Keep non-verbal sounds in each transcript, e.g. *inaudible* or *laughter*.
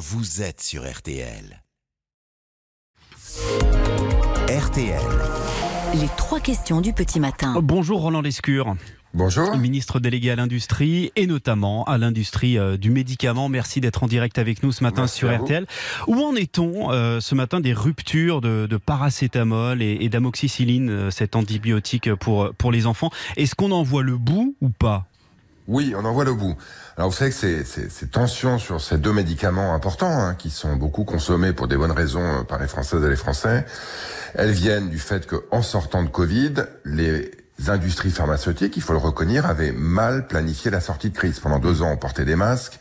vous êtes sur RTL. RTL. Les trois questions du petit matin. Bonjour Roland Lescure. Bonjour. Ministre délégué à l'industrie et notamment à l'industrie euh, du médicament. Merci d'être en direct avec nous ce matin Merci sur. RTL. Où en est-on euh, ce matin des ruptures de, de paracétamol et, et d'amoxicilline, euh, cet antibiotique pour, pour les enfants? Est-ce qu'on en voit le bout ou pas? Oui, on en voit le bout. Alors vous savez que ces, ces, ces tensions sur ces deux médicaments importants, hein, qui sont beaucoup consommés pour des bonnes raisons euh, par les Françaises et les Français, elles viennent du fait que en sortant de Covid, les industries pharmaceutiques, il faut le reconnaître, avaient mal planifié la sortie de crise. Pendant deux ans, on portait des masques.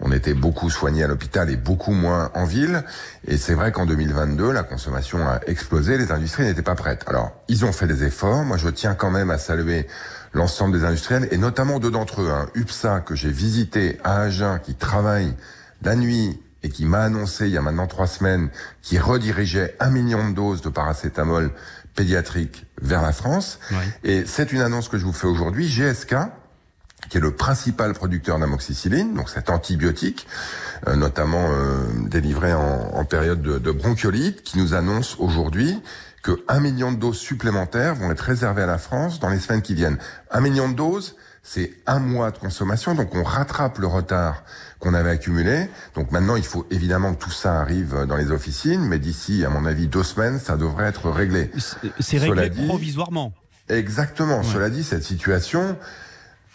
On était beaucoup soignés à l'hôpital et beaucoup moins en ville. Et c'est vrai qu'en 2022, la consommation a explosé. Les industries n'étaient pas prêtes. Alors, ils ont fait des efforts. Moi, je tiens quand même à saluer l'ensemble des industriels et notamment deux d'entre eux, un UPSA que j'ai visité à Agen, qui travaille la nuit et qui m'a annoncé il y a maintenant trois semaines qu'il redirigeait un million de doses de paracétamol pédiatrique vers la France. Oui. Et c'est une annonce que je vous fais aujourd'hui. GSK, qui est le principal producteur d'amoxicilline, donc cet antibiotique, euh, notamment euh, délivré en, en période de, de bronchiolite, qui nous annonce aujourd'hui que un million de doses supplémentaires vont être réservées à la France dans les semaines qui viennent. Un million de doses, c'est un mois de consommation, donc on rattrape le retard qu'on avait accumulé. Donc maintenant, il faut évidemment que tout ça arrive dans les officines, mais d'ici, à mon avis, deux semaines, ça devrait être réglé. C'est- réglé dit- provisoirement. Exactement. Cela dit, cette situation,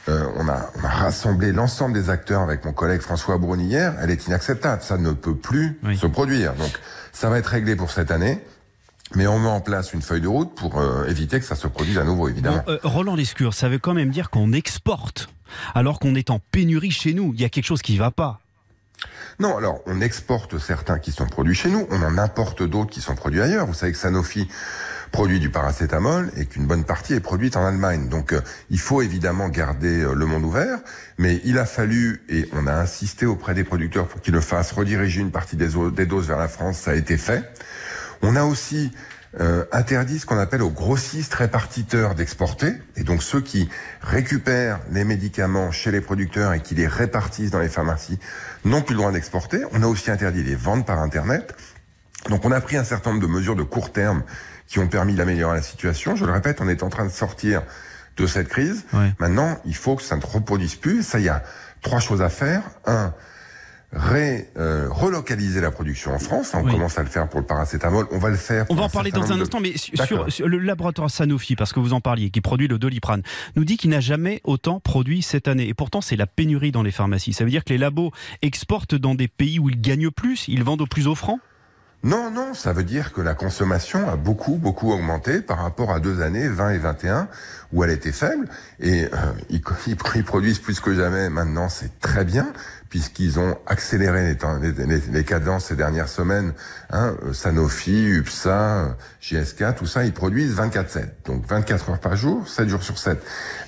euh, on, a, on a rassemblé l'ensemble des acteurs avec mon collègue François Braun hier. Elle est inacceptable. Ça ne peut plus Oui. se produire. Donc, ça va être réglé pour cette année. Mais on met en place une feuille de route pour euh, éviter que ça se produise à nouveau, évidemment. Bon, euh, Roland Lescure, ça veut quand même dire qu'on exporte alors qu'on est en pénurie chez nous. Il y a quelque chose qui va pas. Non, alors on exporte certains qui sont produits chez nous, on en importe d'autres qui sont produits ailleurs. Vous savez que Sanofi produit du paracétamol et qu'une bonne partie est produite en Allemagne. Donc euh, il faut évidemment garder euh, le monde ouvert, mais il a fallu, et on a insisté auprès des producteurs pour qu'ils le fassent, rediriger une partie des, des doses vers la France, ça a été fait. On a aussi euh, interdit ce qu'on appelle aux grossistes répartiteurs d'exporter, et donc ceux qui récupèrent les médicaments chez les producteurs et qui les répartissent dans les pharmacies n'ont plus le droit d'exporter. On a aussi interdit les ventes par Internet. Donc on a pris un certain nombre de mesures de court terme qui ont permis d'améliorer la situation. Je le répète, on est en train de sortir de cette crise. Ouais. Maintenant, il faut que ça ne reproduise plus. Ça, il y a trois choses à faire. Un, ré, euh, relocaliser la production en France. On Oui. commence à le faire pour le paracétamol. On va le faire. On va en parler dans un de- instant, mais sur, sur le laboratoire Sanofi, parce que vous en parliez, qui produit le doliprane, nous dit qu'il n'a jamais autant produit cette année. Et pourtant, c'est la pénurie dans les pharmacies. Ça veut dire que les labos exportent dans des pays où ils gagnent plus, ils vendent au plus offrant Non, non, ça veut dire que la consommation a beaucoup, beaucoup augmenté par rapport à deux années, 20 et 21, où elle était faible. Et euh, ils, *laughs* ils- produisent plus que jamais maintenant, c'est très bien, puisqu'ils ont accéléré les, les- les cadences ces dernières semaines. Hein, euh, Sanofi, UPSA, euh, GSK, tout ça, ils produisent 24-7. Donc 24 heures par jour, 7 jours sur 7.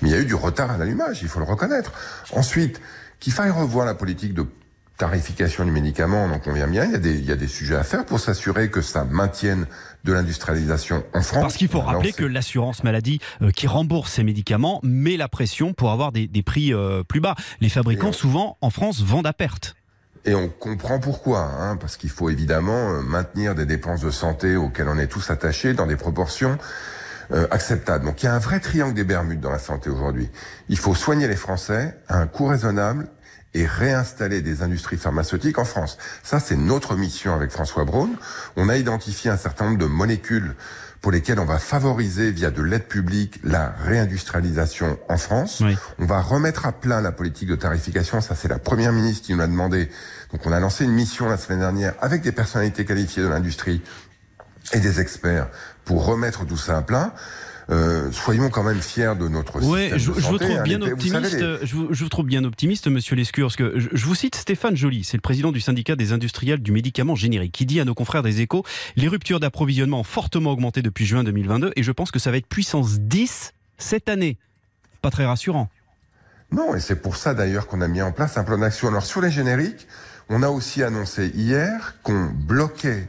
Mais il y a eu du retard à l'allumage, il faut le reconnaître. Ensuite, qu'il faille revoir la politique de tarification du médicament, on vient bien, il y a des, il y a des sujets à faire pour s'assurer que ça maintienne de l'industrialisation en France. Parce qu'il faut Alors, rappeler que l'assurance maladie euh, qui rembourse ces médicaments met la pression pour avoir des, des prix euh, plus bas. Les fabricants, on- souvent, en France, vendent à perte. Et on comprend pourquoi, hein, parce qu'il faut évidemment euh, maintenir des dépenses de santé auxquelles on est tous attachés dans des proportions euh, acceptables. Donc il y a un vrai triangle des Bermudes dans la santé aujourd'hui. Il faut soigner les Français à un coût raisonnable et réinstaller des industries pharmaceutiques en France. Ça, c'est notre mission avec François Braun. On a identifié un certain nombre de molécules pour lesquelles on va favoriser via de l'aide publique la réindustrialisation en France. Oui. On va remettre à plat la politique de tarification. Ça, c'est la première ministre qui nous l'a demandé. Donc, on a lancé une mission la semaine dernière avec des personnalités qualifiées de l'industrie et des experts pour remettre tout ça à plat. Euh, soyons quand même fiers de notre système je, de je vous santé. trouve hein. bien Les- vous optimiste. savez, les- je, vous, je vous trouve bien optimiste, Monsieur Lescure, parce que je, je vous cite Stéphane Joly, c'est le président du syndicat des industriels du médicament générique, qui dit à nos confrères des Échos les ruptures d'approvisionnement ont fortement augmenté depuis juin 2022, et je pense que ça va être puissance 10 cette année. Pas très rassurant. Non, et c'est pour ça d'ailleurs qu'on a mis en place un plan d'action. Alors sur les génériques, on a aussi annoncé hier qu'on bloquait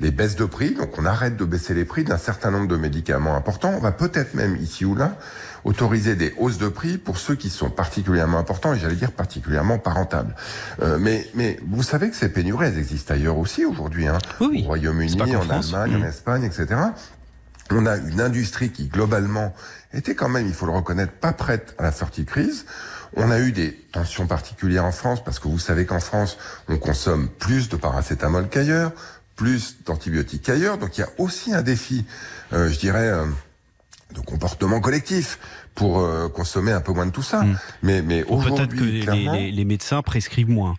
les baisses de prix, donc on arrête de baisser les prix d'un certain nombre de médicaments importants. On va peut-être même ici ou là autoriser des hausses de prix pour ceux qui sont particulièrement importants et j'allais dire particulièrement pas rentables. Euh, mais, mais vous savez que ces pénuries, elles existent ailleurs aussi aujourd'hui, hein, Oui, oui. au Royaume-Uni, en. Allemagne, en Espagne, etc. On a une industrie qui globalement était quand même, il faut le reconnaître, pas prête à la sortie de crise. On a eu des tensions particulières en France parce que vous savez qu'en France, on consomme plus de paracétamol qu'ailleurs, plus d'antibiotiques qu'ailleurs. Donc il y a aussi un défi, euh, je dirais, euh, de comportement collectif pour euh, consommer un peu moins de tout ça. Mm. Mais, mais peut-être que les, clairement, les- les médecins prescrivent moins.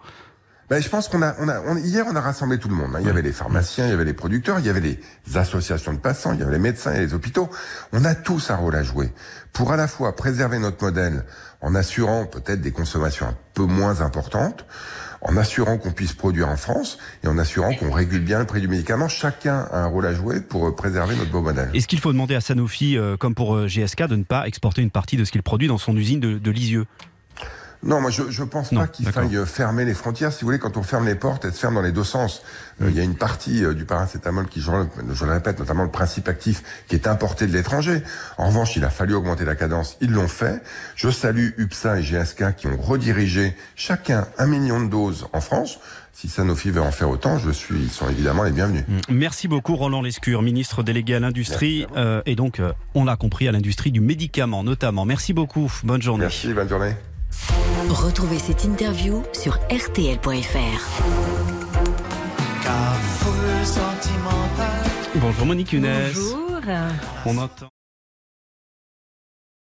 ben, je pense qu'on a, on a, on- hier on a rassemblé tout le monde. hein. Il y avait les pharmaciens, il y avait les producteurs, il y avait les associations de passants, il y avait les médecins et les hôpitaux. On a tous un rôle à jouer pour à la fois préserver notre modèle en assurant peut-être des consommations un peu moins importantes, en assurant qu'on puisse produire en France et en assurant qu'on régule bien le prix du médicament. Chacun a un rôle à jouer pour euh, préserver notre beau modèle. Est-ce qu'il faut demander à Sanofi, euh, comme pour euh, GSK, de ne pas exporter une partie de ce qu'il produit dans son usine de, de Lisieux? Non, moi je, je pense Non, pas qu'il faille fermer les frontières. Si vous voulez, quand on ferme les portes, elles se ferment dans les deux sens. Euh, Il y a une partie euh, du paracétamol qui, je, le- je le répète, notamment le principe actif, qui est importé de l'étranger. En revanche, il a fallu augmenter la cadence. Ils l'ont fait. Je salue UPSA et GSK qui ont redirigé chacun un million de doses en France. Si Sanofi veut en faire autant, je suis, ils sont évidemment les bienvenus. Merci beaucoup Roland Lescure, ministre délégué à l'industrie euh, et donc, euh, on l'a compris, à l'industrie du médicament notamment. Merci beaucoup, bonne journée. Merci, bonne journée. Retrouvez cette interview sur rtl.fr. Bonjour Monique Younes. Bonjour. On entend...